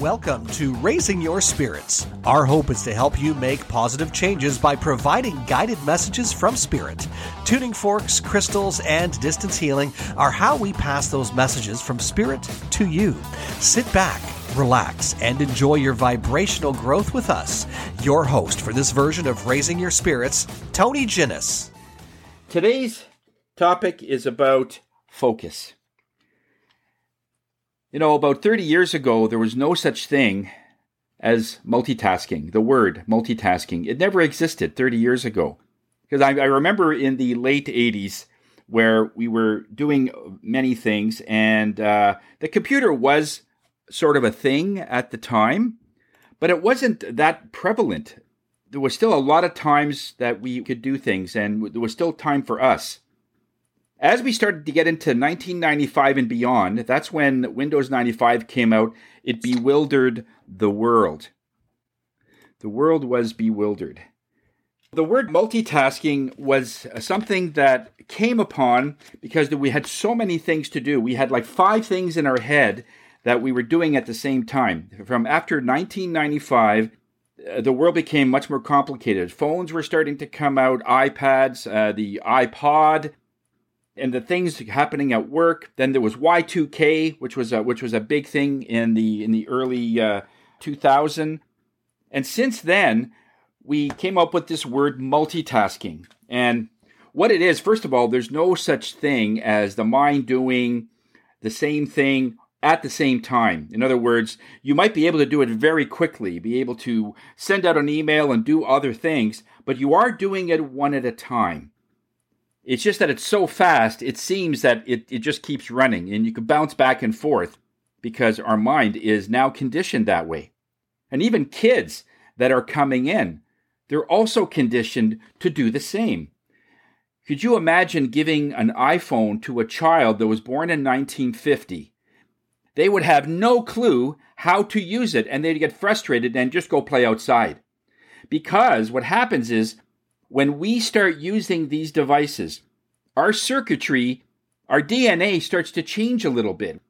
Welcome to Raising Your Spirits. Our hope is to help you make positive changes by providing guided messages from Spirit. Tuning forks, crystals, and distance healing are how we pass those messages from Spirit to you. Sit back, relax, and enjoy your vibrational growth with us. Your host for this version of Raising Your Spirits, Tony Ginnis. Today's topic is about focus. You know, about 30 years ago, there was no such thing as multitasking, the word multitasking. It never existed 30 years ago. Because I, I, remember in the late 80s where we were doing many things, and uh, the computer was sort of a thing at the time, but it wasn't that prevalent. There was still a lot of times that we could do things, and there was still time for us. As we started to get into 1995 and beyond, that's when Windows 95 came out. It bewildered the world. The world was bewildered. The word multitasking was something that came upon because we had so many things to do. We had like five things in our head that we were doing at the same time. From after 1995, uh, the world became much more complicated. Phones were starting to come out, iPads, uh, the iPod, and the things happening at work. Then there was Y2K, which was a, which was a big thing in the in the early uh, 2000. And since then, we came up with this word multitasking. And what it is, first of all, there's no such thing as the mind doing the same thing at the same time. In other words, you might be able to do it very quickly, be able to send out an email and do other things, but you are doing it one at a time. It's just that it's so fast, it seems that it, it just keeps running and you can bounce back and forth because our mind is now conditioned that way. And even kids that are coming in, they're also conditioned to do the same. Could you imagine giving an iPhone to a child that was born in 1950? They would have no clue how to use it and they'd get frustrated and just go play outside. Because what happens is when we start using these devices, our circuitry, our DNA starts to change a little bit.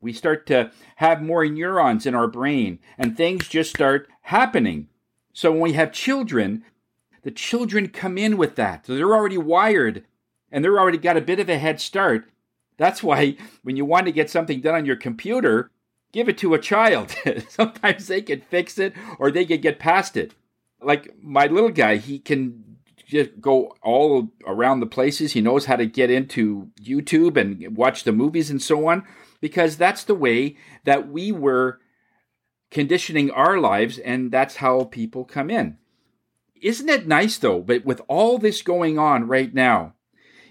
We start to have more neurons in our brain, and things just start happening. So when we have children, the children come in with that. So they're already wired and they're already got a bit of a head start. That's why when you want to get something done on your computer, give it to a child. Sometimes they can fix it or they can get past it like my little guy, he can just go all around the places. He knows how to get into YouTube and watch the movies and so on because that's the way that we were conditioning our lives and that's how people come in. Isn't it nice though, but with all this going on right now,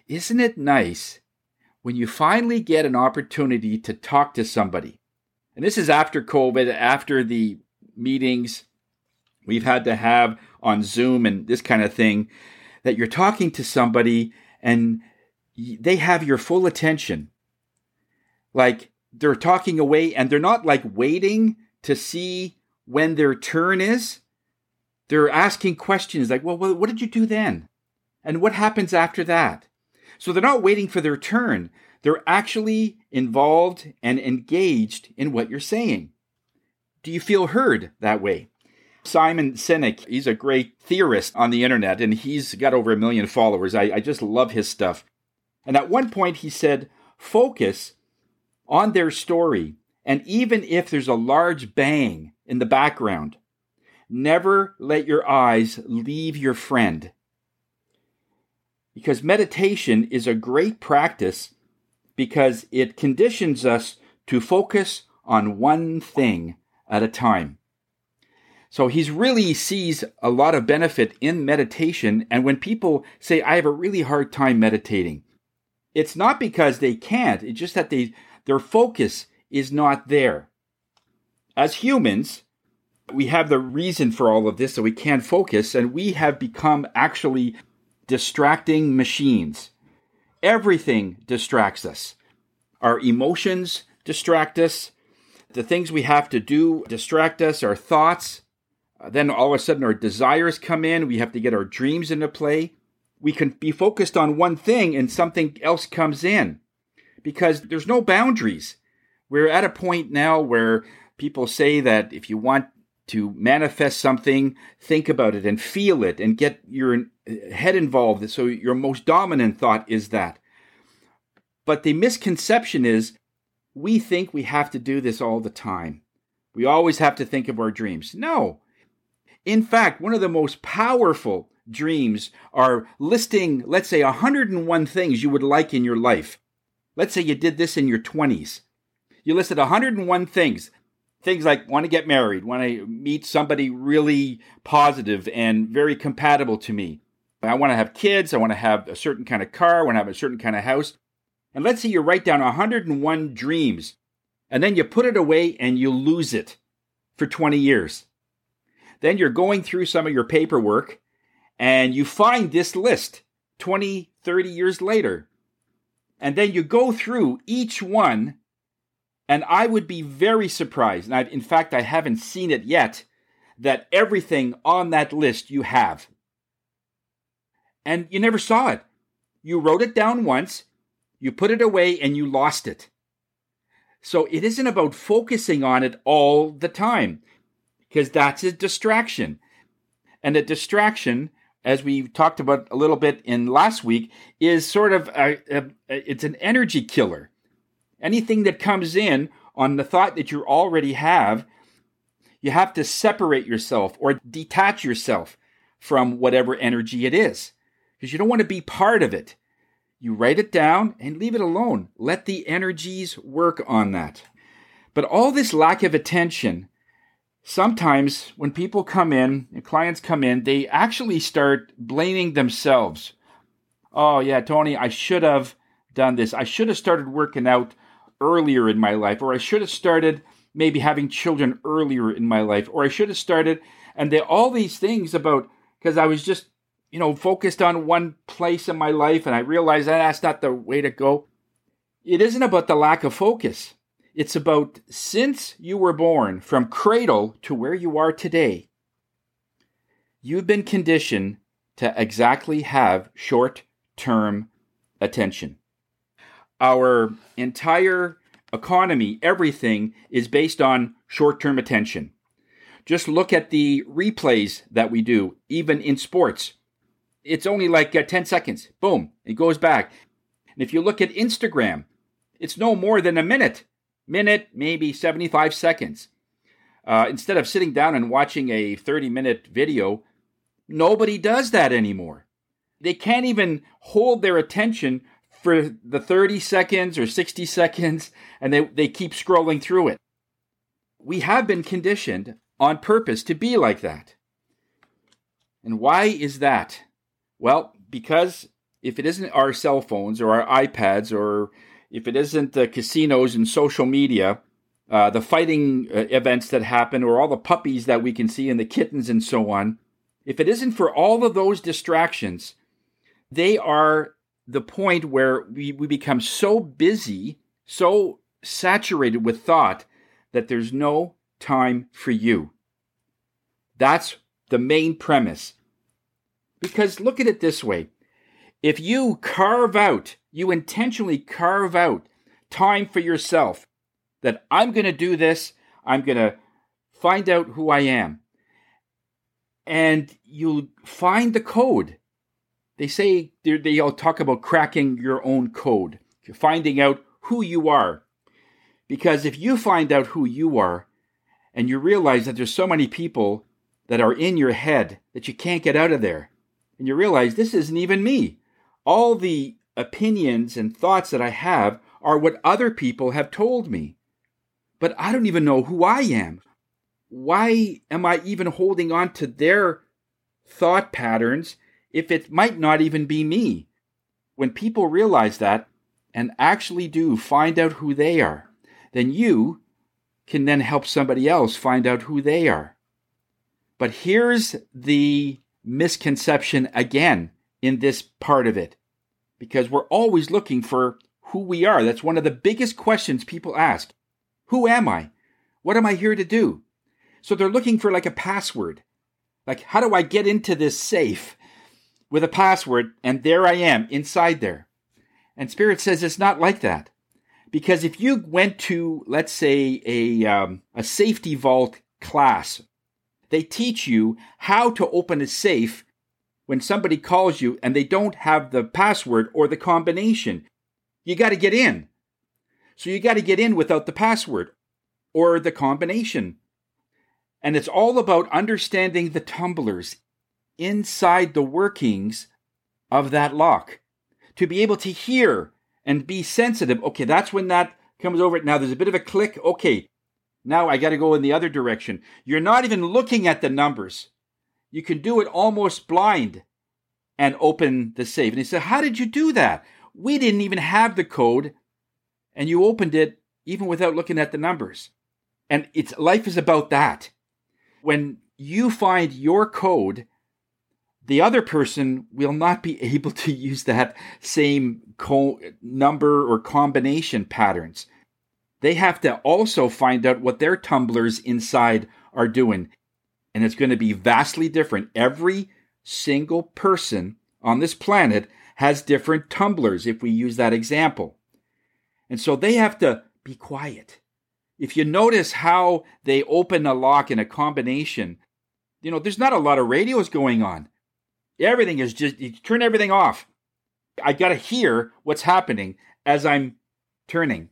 isn't it nice when you finally get an opportunity to talk to somebody? And this is after COVID, after the meetings, we've had to have on Zoom and this kind of thing that you're talking to somebody and they have your full attention. Like they're talking away and they're not like waiting to see when their turn is. They're asking questions like, well, what did you do then? And what happens after that? So they're not waiting for their turn. They're actually involved and engaged in what you're saying. Do you feel heard that way? Simon Sinek, he's a great theorist on the internet and he's got over a million followers. I, I just love his stuff. And at one point he said, focus on their story. And even if there's a large bang in the background, never let your eyes leave your friend. Because meditation is a great practice because it conditions us to focus on one thing at a time. So he's really sees a lot of benefit in meditation. And when people say, I have a really hard time meditating, it's not because they can't, it's just that they, their focus is not there. As humans, we have the reason for all of this so we can't focus, and we have become actually distracting machines. Everything distracts us. Our emotions distract us. The things we have to do distract us. Our thoughts Uh, then all of a sudden our desires come in. We have to get our dreams into play. We can be focused on one thing and something else comes in because there's no boundaries. We're at a point now where people say that if you want to manifest something, think about it and feel it and get your uh, head involved. So your most dominant thought is that. But the misconception is we think we have to do this all the time. We always have to think of our dreams. No. In fact, one of the most powerful dreams are listing, let's say, 101 things you would like in your life. Let's say you did this in your 20s. You listed 101 things. Things like want to get married, want to meet somebody really positive and very compatible to me. I want to have kids. I want to have a certain kind of car. I want to have a certain kind of house. And let's say you write down 101 dreams and then you put it away and you lose it for 20 years. Then you're going through some of your paperwork and you find this list 20, 30 years later. And then you go through each one, and I would be very surprised, and I've, in fact, I haven't seen it yet, that everything on that list you have. And you never saw it. You wrote it down once, you put it away, and you lost it. So it isn't about focusing on it all the time, because that's a distraction. And a distraction as we talked about a little bit in last week, is sort of a, a, it's an energy killer. Anything that comes in on the thought that you already have, you have to separate yourself or detach yourself from whatever energy it is because you don't want to be part of it. You write it down and leave it alone. Let the energies work on that. But all this lack of attention sometimes when people come in and clients come in, they actually start blaming themselves. Oh, yeah, Tony, I should have done this. I should have started working out earlier in my life, or I should have started maybe having children earlier in my life, or I should have started. And they all these things about because I was just, you know, focused on one place in my life and I realized that that's not the way to go. It isn't about the lack of focus. It's about since you were born, from cradle to where you are today, you've been conditioned to exactly have short term attention. Our entire economy, everything is based on short term attention. Just look at the replays that we do, even in sports. It's only like uh, 10 seconds. Boom, it goes back. And if you look at Instagram, it's no more than a minute minute, maybe 75 seconds. Uh, instead of sitting down and watching a 30 minute video, nobody does that anymore. They can't even hold their attention for the 30 seconds or 60 seconds, and they, they keep scrolling through it. We have been conditioned on purpose to be like that. And why is that? Well, because if it isn't our cell phones or our iPads or if it isn't the casinos and social media, uh, the fighting uh, events that happen, or all the puppies that we can see and the kittens and so on, if it isn't for all of those distractions, they are the point where we, we become so busy, so saturated with thought that there's no time for you. That's the main premise. Because look at it this way if you carve out, you intentionally carve out time for yourself, that I'm going to do this, I'm going to find out who I am, and you'll find the code. They say they all talk about cracking your own code, finding out who you are. Because if you find out who you are, and you realize that there's so many people that are in your head that you can't get out of there, and you realize this isn't even me all the opinions and thoughts that I have are what other people have told me. But I don't even know who I am. Why am I even holding on to their thought patterns if it might not even be me? When people realize that and actually do find out who they are, then you can then help somebody else find out who they are. But here's the misconception again in this part of it because we're always looking for who we are. That's one of the biggest questions people ask. Who am I? What am I here to do? So they're looking for like a password. Like, how do I get into this safe with a password? And there I am inside there. And Spirit says it's not like that. Because if you went to, let's say, a, um, a safety vault class, they teach you how to open a safe when somebody calls you and they don't have the password or the combination. You got to get in. So you got to get in without the password or the combination. And it's all about understanding the tumblers inside the workings of that lock to be able to hear and be sensitive. Okay, that's when that comes over. Now there's a bit of a click. Okay, now I got to go in the other direction. You're not even looking at the numbers. You can do it almost blind and open the safe. And he said, How did you do that? We didn't even have the code, and you opened it even without looking at the numbers. And it's life is about that. When you find your code, the other person will not be able to use that same co- number or combination patterns. They have to also find out what their tumblers inside are doing. And it's going to be vastly different. Every single person on this planet has different tumblers, if we use that example. And so they have to be quiet. If you notice how they open a lock in a combination, you know, there's not a lot of radios going on. Everything is just, you turn everything off. I got to hear what's happening as I'm turning,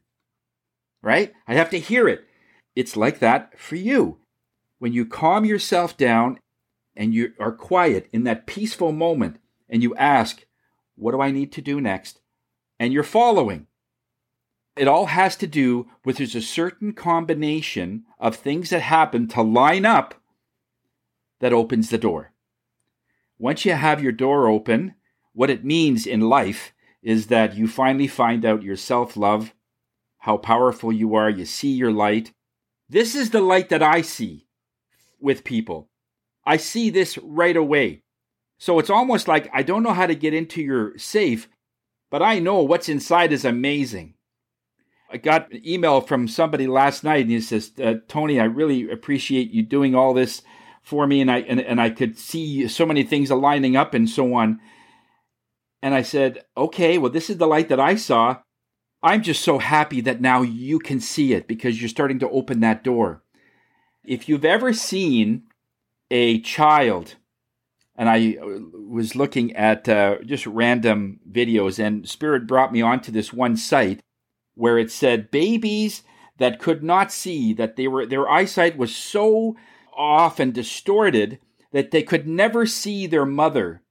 right? I have to hear it. It's like that for you. When you calm yourself down and you are quiet in that peaceful moment and you ask, What do I need to do next? And you're following. It all has to do with there's a certain combination of things that happen to line up that opens the door. Once you have your door open, what it means in life is that you finally find out your self love, how powerful you are, you see your light. This is the light that I see with people. I see this right away. So it's almost like I don't know how to get into your safe, but I know what's inside is amazing. I got an email from somebody last night, and he says, uh, "Tony, I really appreciate you doing all this for me, and I and, and I could see so many things aligning up and so on." And I said, "Okay, well, this is the light that I saw. I'm just so happy that now you can see it because you're starting to open that door. If you've ever seen a child." and I was looking at uh, just random videos, and Spirit brought me onto this one site where it said babies that could not see that they were their eyesight was so off and distorted that they could never see their mother.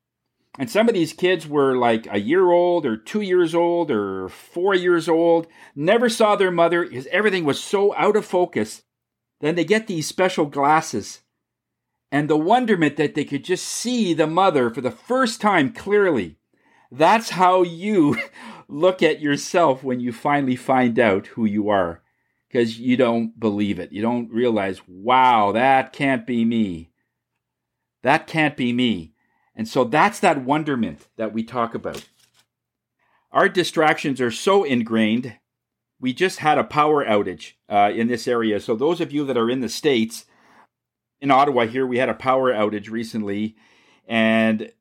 And some of these kids were like a year old or 2 years old or 4 years old, never saw their mother because everything was so out of focus. Then they get these special glasses and the wonderment that they could just see the mother for the first time clearly. That's how you look at yourself when you finally find out who you are because you don't believe it. You don't realize, wow, that can't be me. That can't be me. And so that's that wonderment that we talk about. Our distractions are so ingrained. We just had a power outage uh, in this area. So, those of you that are in the States, in Ottawa here, we had a power outage recently, and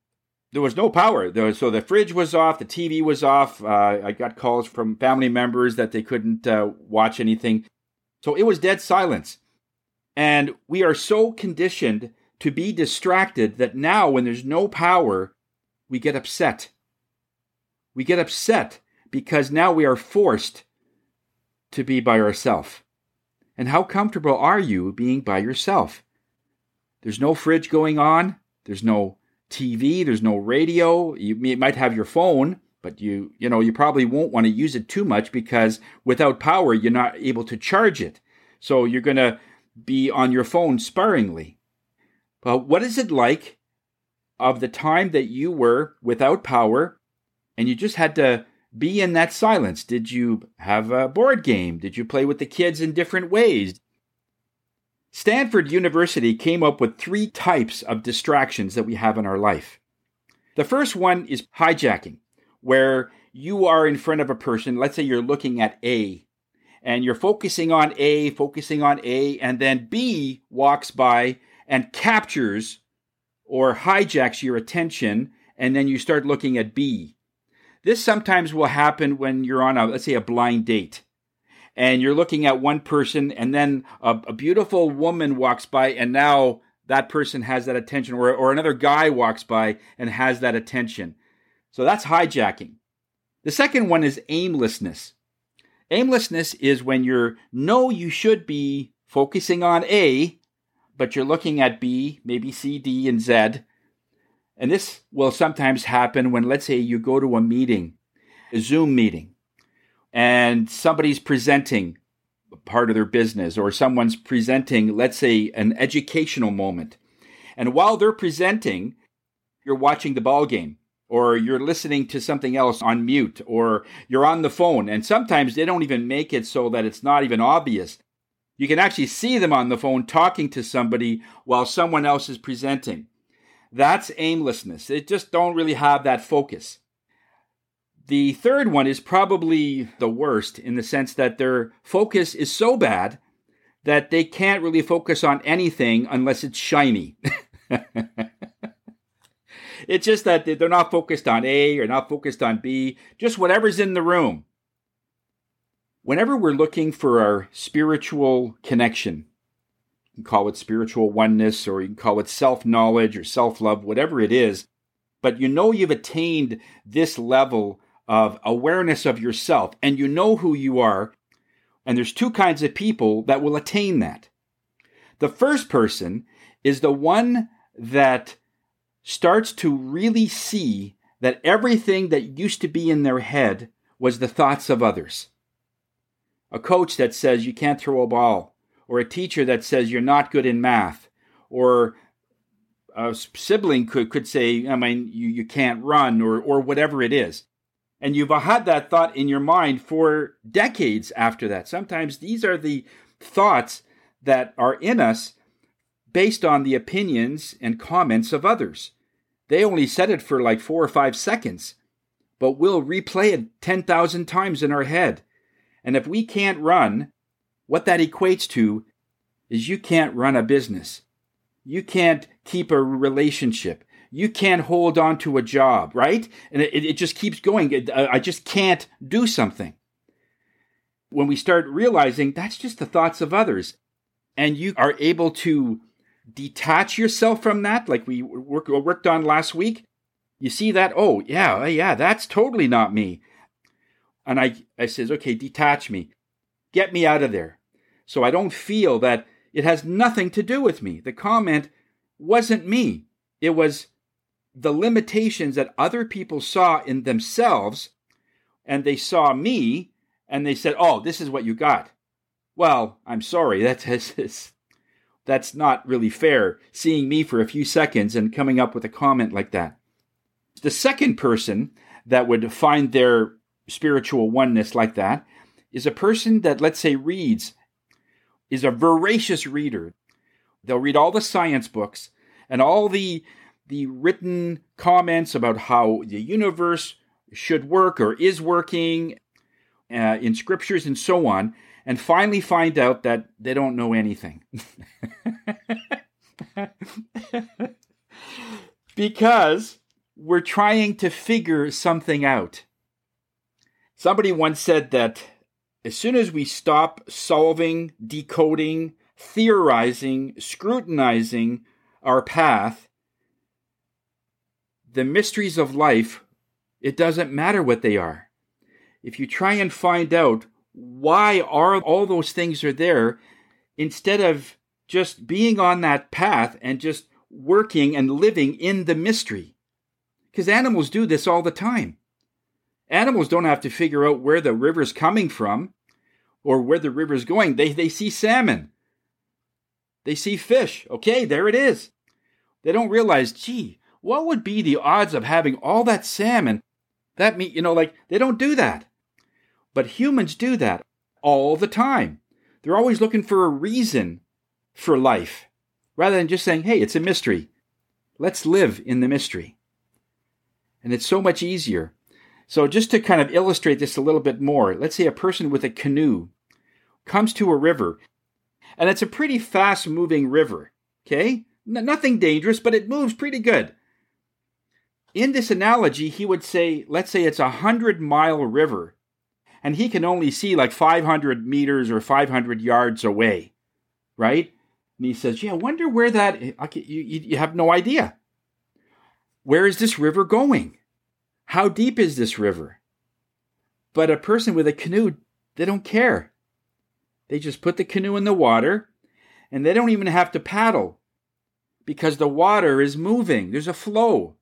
there was no power. Was, so the fridge was off, the TV was off. Uh, I got calls from family members that they couldn't uh, watch anything. So it was dead silence. And we are so conditioned to be distracted that now, when there's no power, we get upset. We get upset because now we are forced to be by ourselves. And how comfortable are you being by yourself? There's no fridge going on. There's no TV, there's no radio. You might have your phone, but you you know you probably won't want to use it too much because without power you're not able to charge it. So you're going to be on your phone sparingly. But what is it like of the time that you were without power and you just had to be in that silence? Did you have a board game? Did you play with the kids in different ways? Stanford University came up with three types of distractions that we have in our life. The first one is hijacking, where you are in front of a person, let's say you're looking at A, and you're focusing on A, focusing on A, and then B walks by and captures or hijacks your attention, and then you start looking at B. This sometimes will happen when you're on a, let's say, a blind date and you're looking at one person, and then a, a beautiful woman walks by, and now that person has that attention, or, or another guy walks by and has that attention. So that's hijacking. The second one is aimlessness. Aimlessness is when you're know you should be focusing on A, but you're looking at B, maybe C, D, and Z. And this will sometimes happen when, let's say, you go to a meeting, a Zoom meeting, and somebody's presenting part of their business, or someone's presenting, let's say, an educational moment. And while they're presenting, you're watching the ball game or you're listening to something else on mute, or you're on the phone. And sometimes they don't even make it so that it's not even obvious. You can actually see them on the phone talking to somebody while someone else is presenting. That's aimlessness. They just don't really have that focus. The third one is probably the worst in the sense that their focus is so bad that they can't really focus on anything unless it's shiny. It's just that they're not focused on A or not focused on B, just whatever's in the room. Whenever we're looking for our spiritual connection, can call it spiritual oneness or you can call it self knowledge or self love, whatever it is, but you know you've attained this level of awareness of yourself and you know who you are. And there's two kinds of people that will attain that. The first person is the one that starts to really see that everything that used to be in their head was the thoughts of others. A coach that says you can't throw a ball, or a teacher that says you're not good in math, or a sibling could, could say, I mean, you, you can't run, or, or whatever it is. And you've had that thought in your mind for decades after that. Sometimes these are the thoughts that are in us based on the opinions and comments of others. They only said it for like four or five seconds, but we'll replay it 10,000 times in our head. And if we can't run, what that equates to is you can't run a business. You can't keep a relationship. You can't hold on to a job, right? And it, it just keeps going. Uh, I just can't do something. When we start realizing that's just the thoughts of others, and you are able to detach yourself from that, like we work, worked on last week, you see that, oh, yeah, oh, yeah, that's totally not me. And I, I says, okay, detach me. Get me out of there. So I don't feel that it has nothing to do with me. The comment wasn't me. It was the limitations that other people saw in themselves, and they saw me, and they said, oh, this is what you got. Well, I'm sorry. That's that's not really fair, seeing me for a few seconds and coming up with a comment like that. The second person that would find their spiritual oneness like that is a person that, let's say, reads, is a voracious reader. They'll read all the science books and all the, the written comments about how the universe should work or is working uh, in scriptures and so on and finally find out that they don't know anything. because we're trying to figure something out. Somebody once said that as soon as we stop solving, decoding, theorizing, scrutinizing our path, the mysteries of life, it doesn't matter what they are. If you try and find out why are all those things are there instead of just being on that path and just working and living in the mystery. Because animals do this all the time. Animals don't have to figure out where the river's coming from or where the river's going. They, they see salmon. They see fish. Okay, there it is. They don't realize, gee, what would be the odds of having all that salmon? That mean, you know, like they don't do that. But humans do that all the time. They're always looking for a reason for life rather than just saying, hey, it's a mystery. Let's live in the mystery. And it's so much easier. So, just to kind of illustrate this a little bit more, let's say a person with a canoe comes to a river, and it's a pretty fast moving river, okay? N- nothing dangerous, but it moves pretty good. In this analogy, he would say, let's say it's a hundred mile river and he can only see like 500 meters or 500 yards away, right? And he says, "Yeah, I wonder where that. You, you have no idea. Where is this river going? How deep is this river?" But a person with a canoe, they don't care. They just put the canoe in the water, and they don't even have to paddle because the water is moving. There's a flow.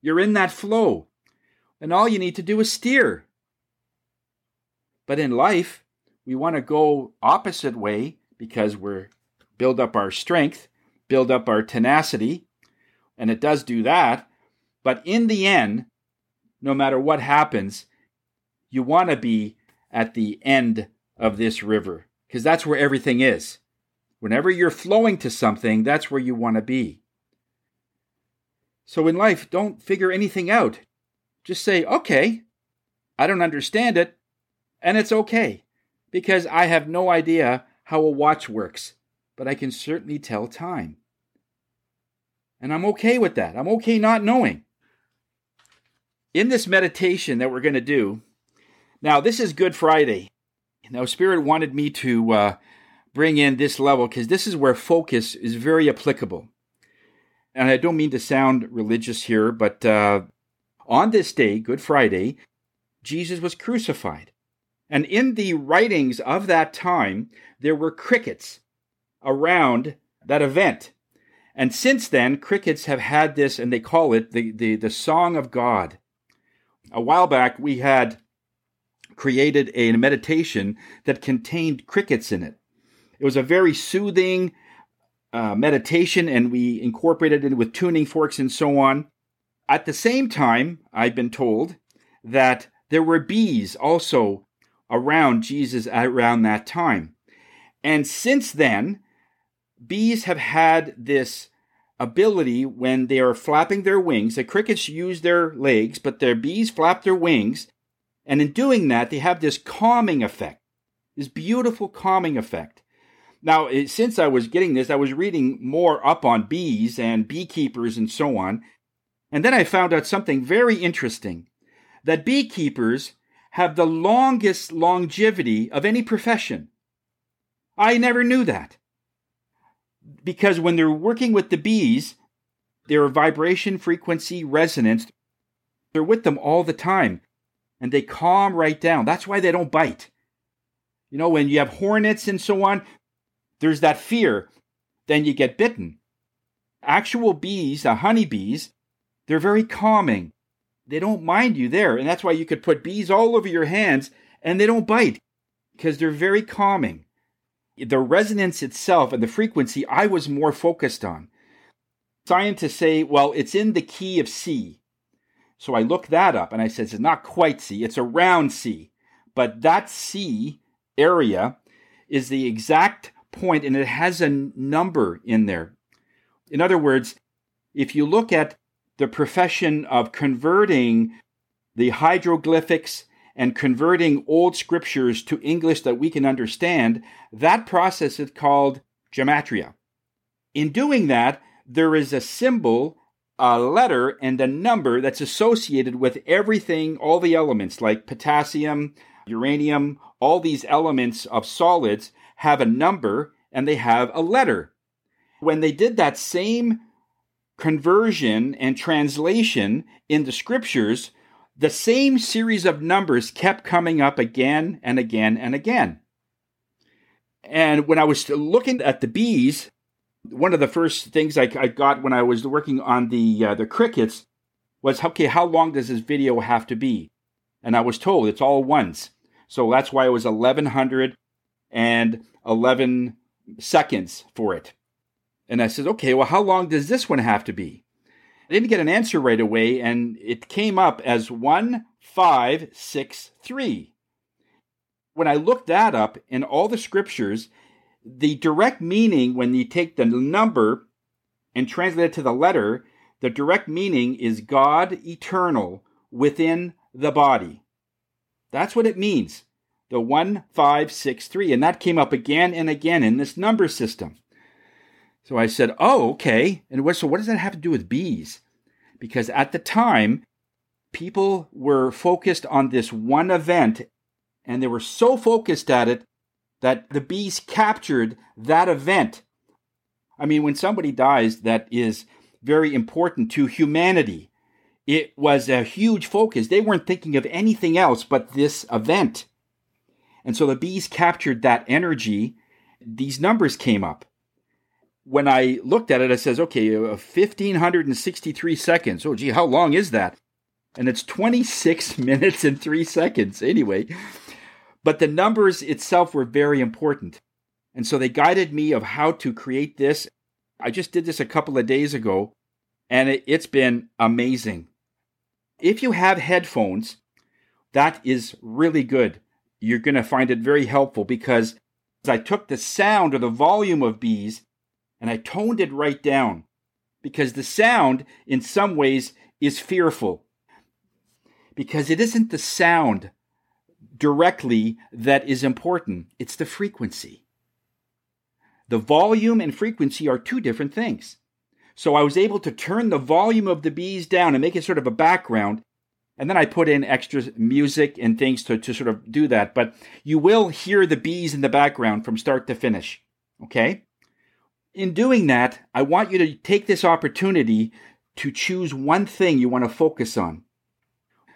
You're in that flow, and all you need to do is steer. But in life, we want to go opposite way because we're build up our strength, build up our tenacity, and it does do that. But in the end, no matter what happens, you want to be at the end of this river because that's where everything is. Whenever you're flowing to something, that's where you want to be. So in life, don't figure anything out. Just say, okay, I don't understand it, and it's okay, because I have no idea how a watch works, but I can certainly tell time. And I'm okay with that. I'm okay not knowing. In this meditation that we're going to do, now this is Good Friday. Now, Spirit wanted me to uh, bring in this level because this is where focus is very applicable. And I don't mean to sound religious here, but uh, on this day, Good Friday, Jesus was crucified. And in the writings of that time, there were crickets around that event. And since then, crickets have had this, and they call it the, the, the Song of God. A while back, we had created a meditation that contained crickets in it. It was a very soothing uh, meditation, and we incorporated it with tuning forks and so on. At the same time, I've been told that there were bees also around Jesus around that time. And since then, bees have had this ability when they are flapping their wings. The crickets use their legs, but their bees flap their wings. And in doing that, they have this calming effect, this beautiful calming effect. Now, since I was getting this, I was reading more up on bees and beekeepers and so on. And then I found out something very interesting that beekeepers have the longest longevity of any profession. I never knew that. Because when they're working with the bees, their vibration, frequency, resonance, they're with them all the time and they calm right down. That's why they don't bite. You know, when you have hornets and so on, there's that fear. Then you get bitten. Actual bees, the honeybees, they're very calming. They don't mind you there. And that's why you could put bees all over your hands and they don't bite because they're very calming. The resonance itself and the frequency I was more focused on. Scientists say, well, it's in the key of C. So I look that up and I said, it's not quite C, it's around C. But that C area is the exact point and it has a number in there. In other words, if you look at the profession of converting the hieroglyphics and converting old scriptures to English that we can understand, that process is called gematria. In doing that, there is a symbol, a letter, and a number that's associated with everything, all the elements like potassium, uranium, all these elements of solids have a number and they have a letter. When they did that same conversion and translation in the scriptures, the same series of numbers kept coming up again and again and again. And when I was looking at the bees, one of the first things I, I got when I was working on the uh, the crickets was, okay, how long does this video have to be? And I was told it's all ones. So that's why it was 1111 seconds for it. And I said, okay, well, how long does this one have to be? I didn't get an answer right away, and it came up as 1563. When I looked that up in all the scriptures, the direct meaning, when you take the number and translate it to the letter, the direct meaning is God eternal within the body. That's what it means. The 1563. And that came up again and again in this number system. So I said, "Oh, okay." And what, so what does that have to do with bees? Because at the time, people were focused on this one event And they were so focused at it that the bees captured that event. I mean, when somebody dies that is very important to humanity, it was a huge focus. They weren't thinking of anything else but this event. And so the bees captured that energy. These numbers came up. When I looked at it, it says, okay, 1,563 uh, seconds. Oh, gee, how long is that? And it's 26 minutes and three seconds anyway. But the numbers itself were very important. And so they guided me of how to create this. I just did this a couple of days ago, and it, has been amazing. If you have headphones, that is really good. You're going to find it very helpful because I took the sound or the volume of bees and I toned it right down because the sound, in some ways, is fearful. Because it isn't the sound directly that is important, it's the frequency. The volume and frequency are two different things. So I was able to turn the volume of the bees down and make it sort of a background. And then I put in extra music and things to, to sort of do that. But you will hear the bees in the background from start to finish. Okay? In doing that, I want you to take this opportunity to choose one thing you want to focus on.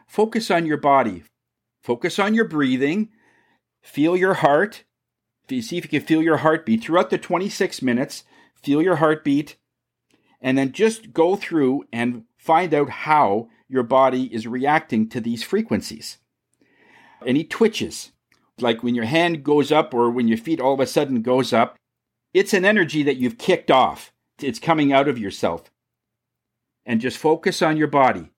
Focus on your body. Focus on your breathing. Feel your heart. See if you can feel your heartbeat throughout the 26 minutes. Feel your heartbeat and then just go through and find out how your body is reacting to these frequencies. Any twitches, like when your hand goes up or when your feet all of a sudden goes up, it's an energy that you've kicked off. It's coming out of yourself. And just focus on your body.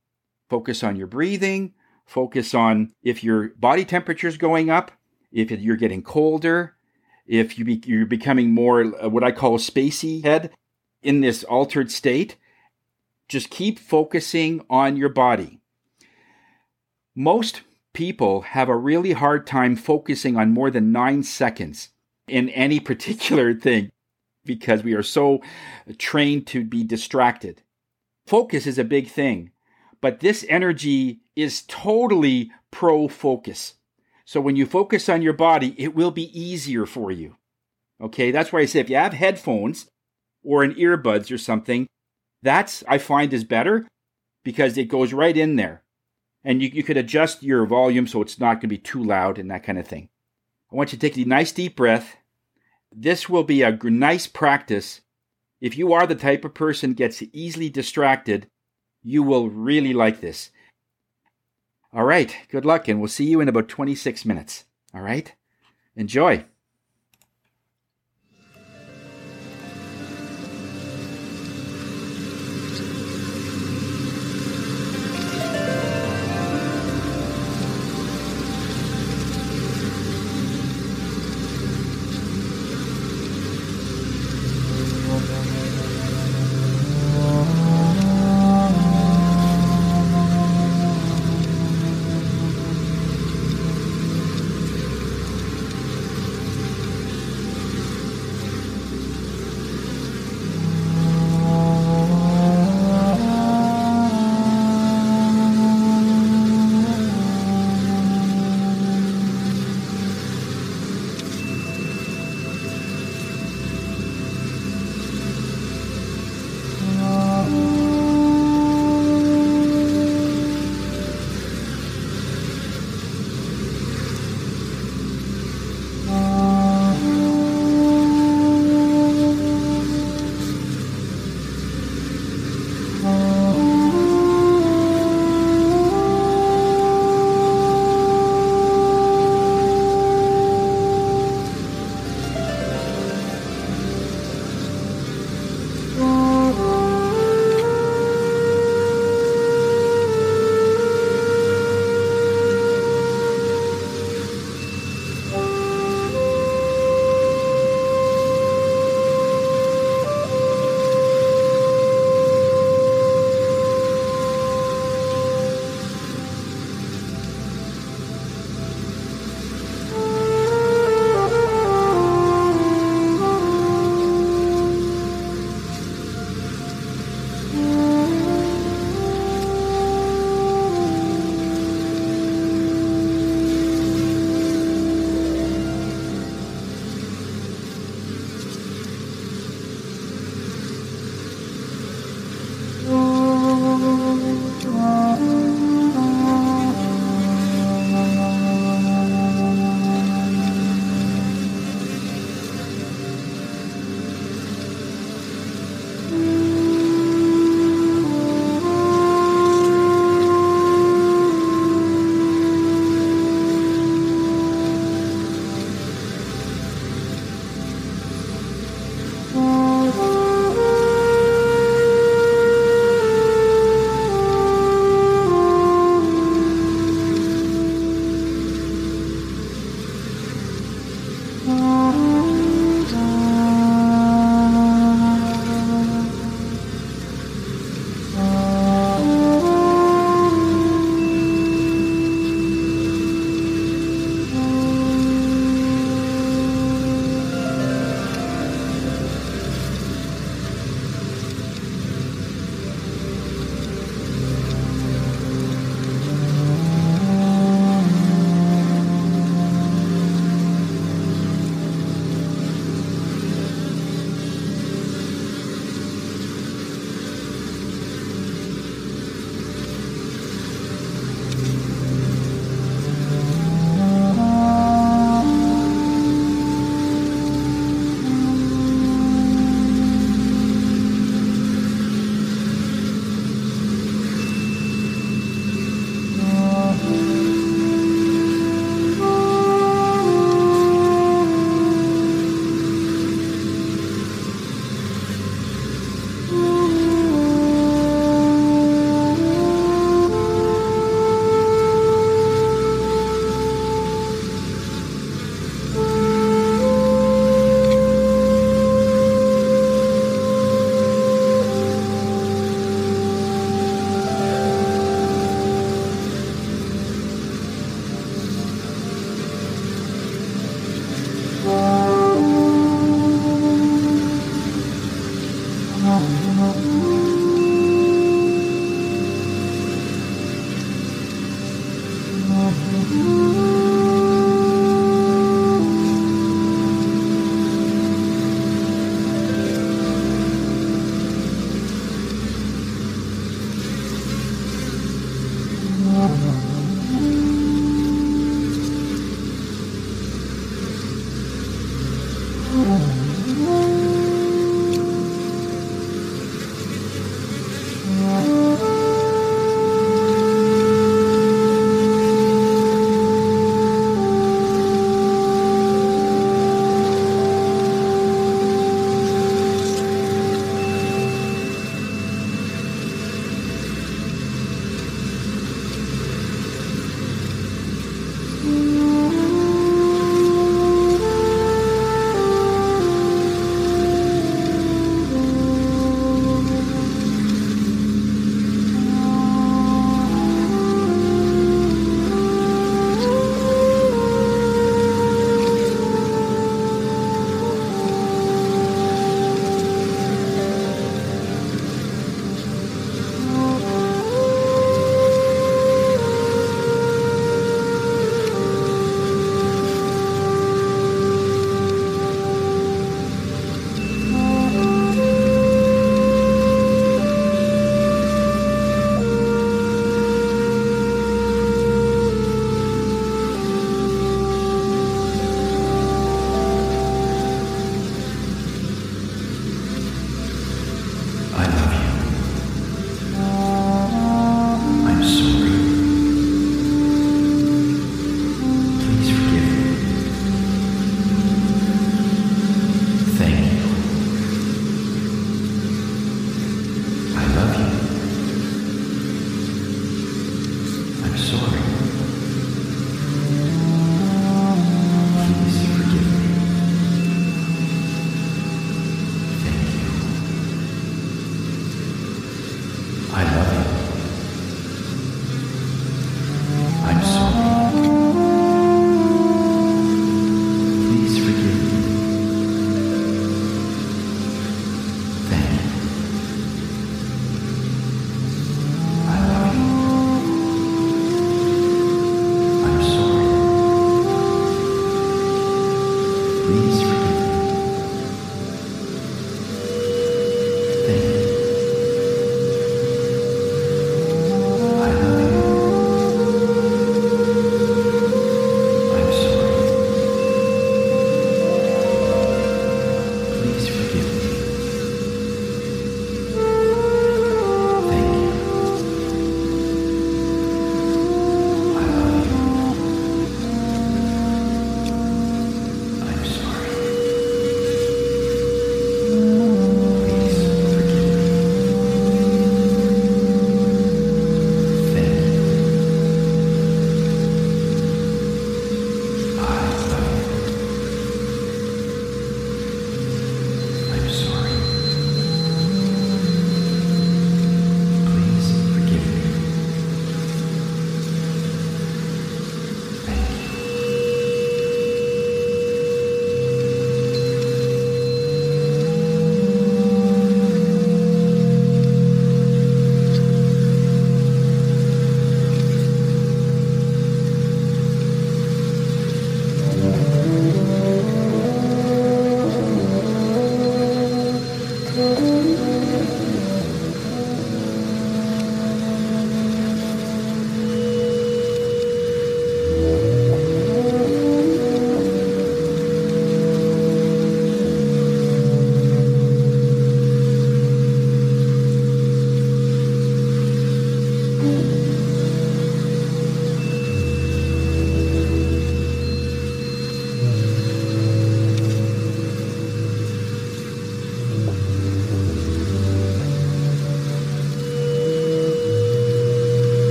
Focus on your breathing. Focus on if your body temperature is going up, if you're getting colder, if you be, you're becoming more uh, what I call spacey head, in this altered state, just keep focusing on your body. Most people have a really hard time focusing on more than nine seconds in any particular thing because we are so trained to be distracted. Focus is a big thing, but this energy is totally pro focus. So when you focus on your body, it will be easier for you. Okay, that's why I say if you have headphones, or an earbuds or something, that's I find is better because it goes right in there. And you, you could adjust your volume so it's not going to be too loud and that kind of thing. I want you to take a nice deep breath. This will be a nice practice. If you are the type of person gets easily distracted, you will really like this. All right, good luck, and we'll see you in about 26 minutes. All right, enjoy.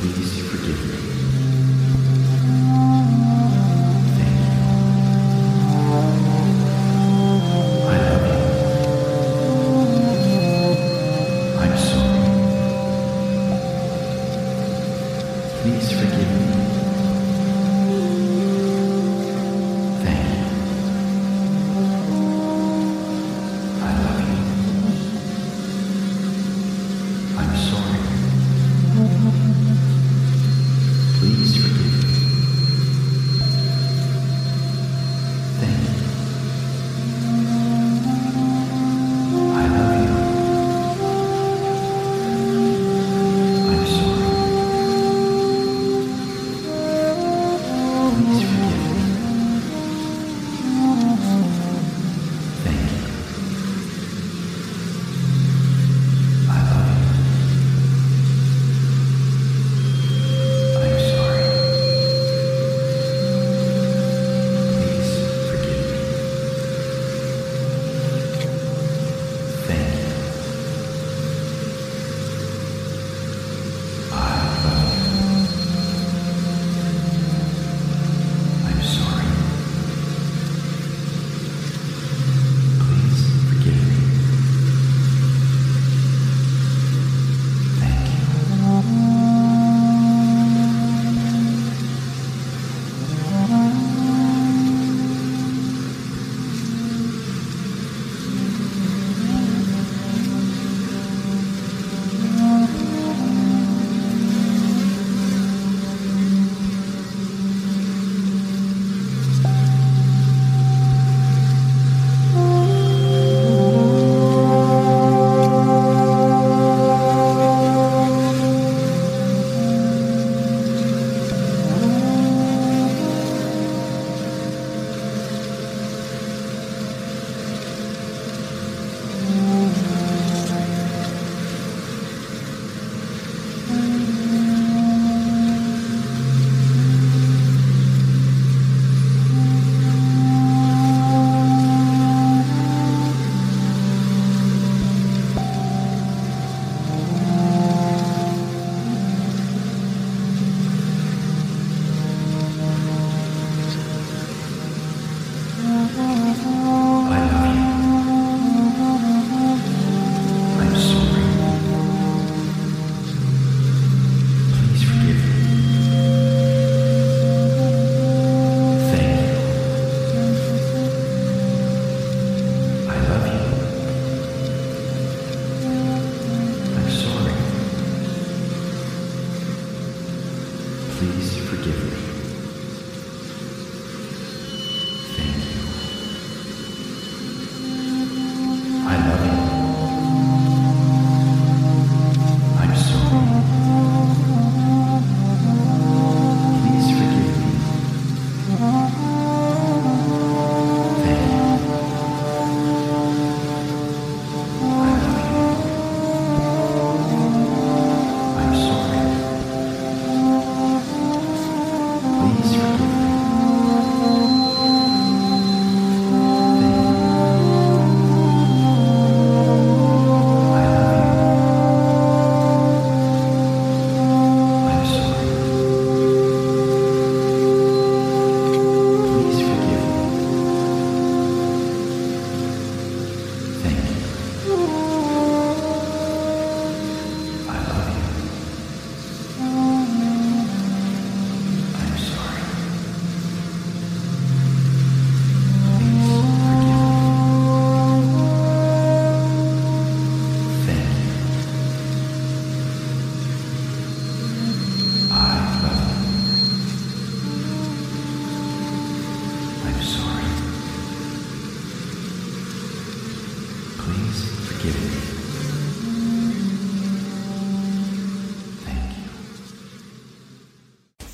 Please forgive me.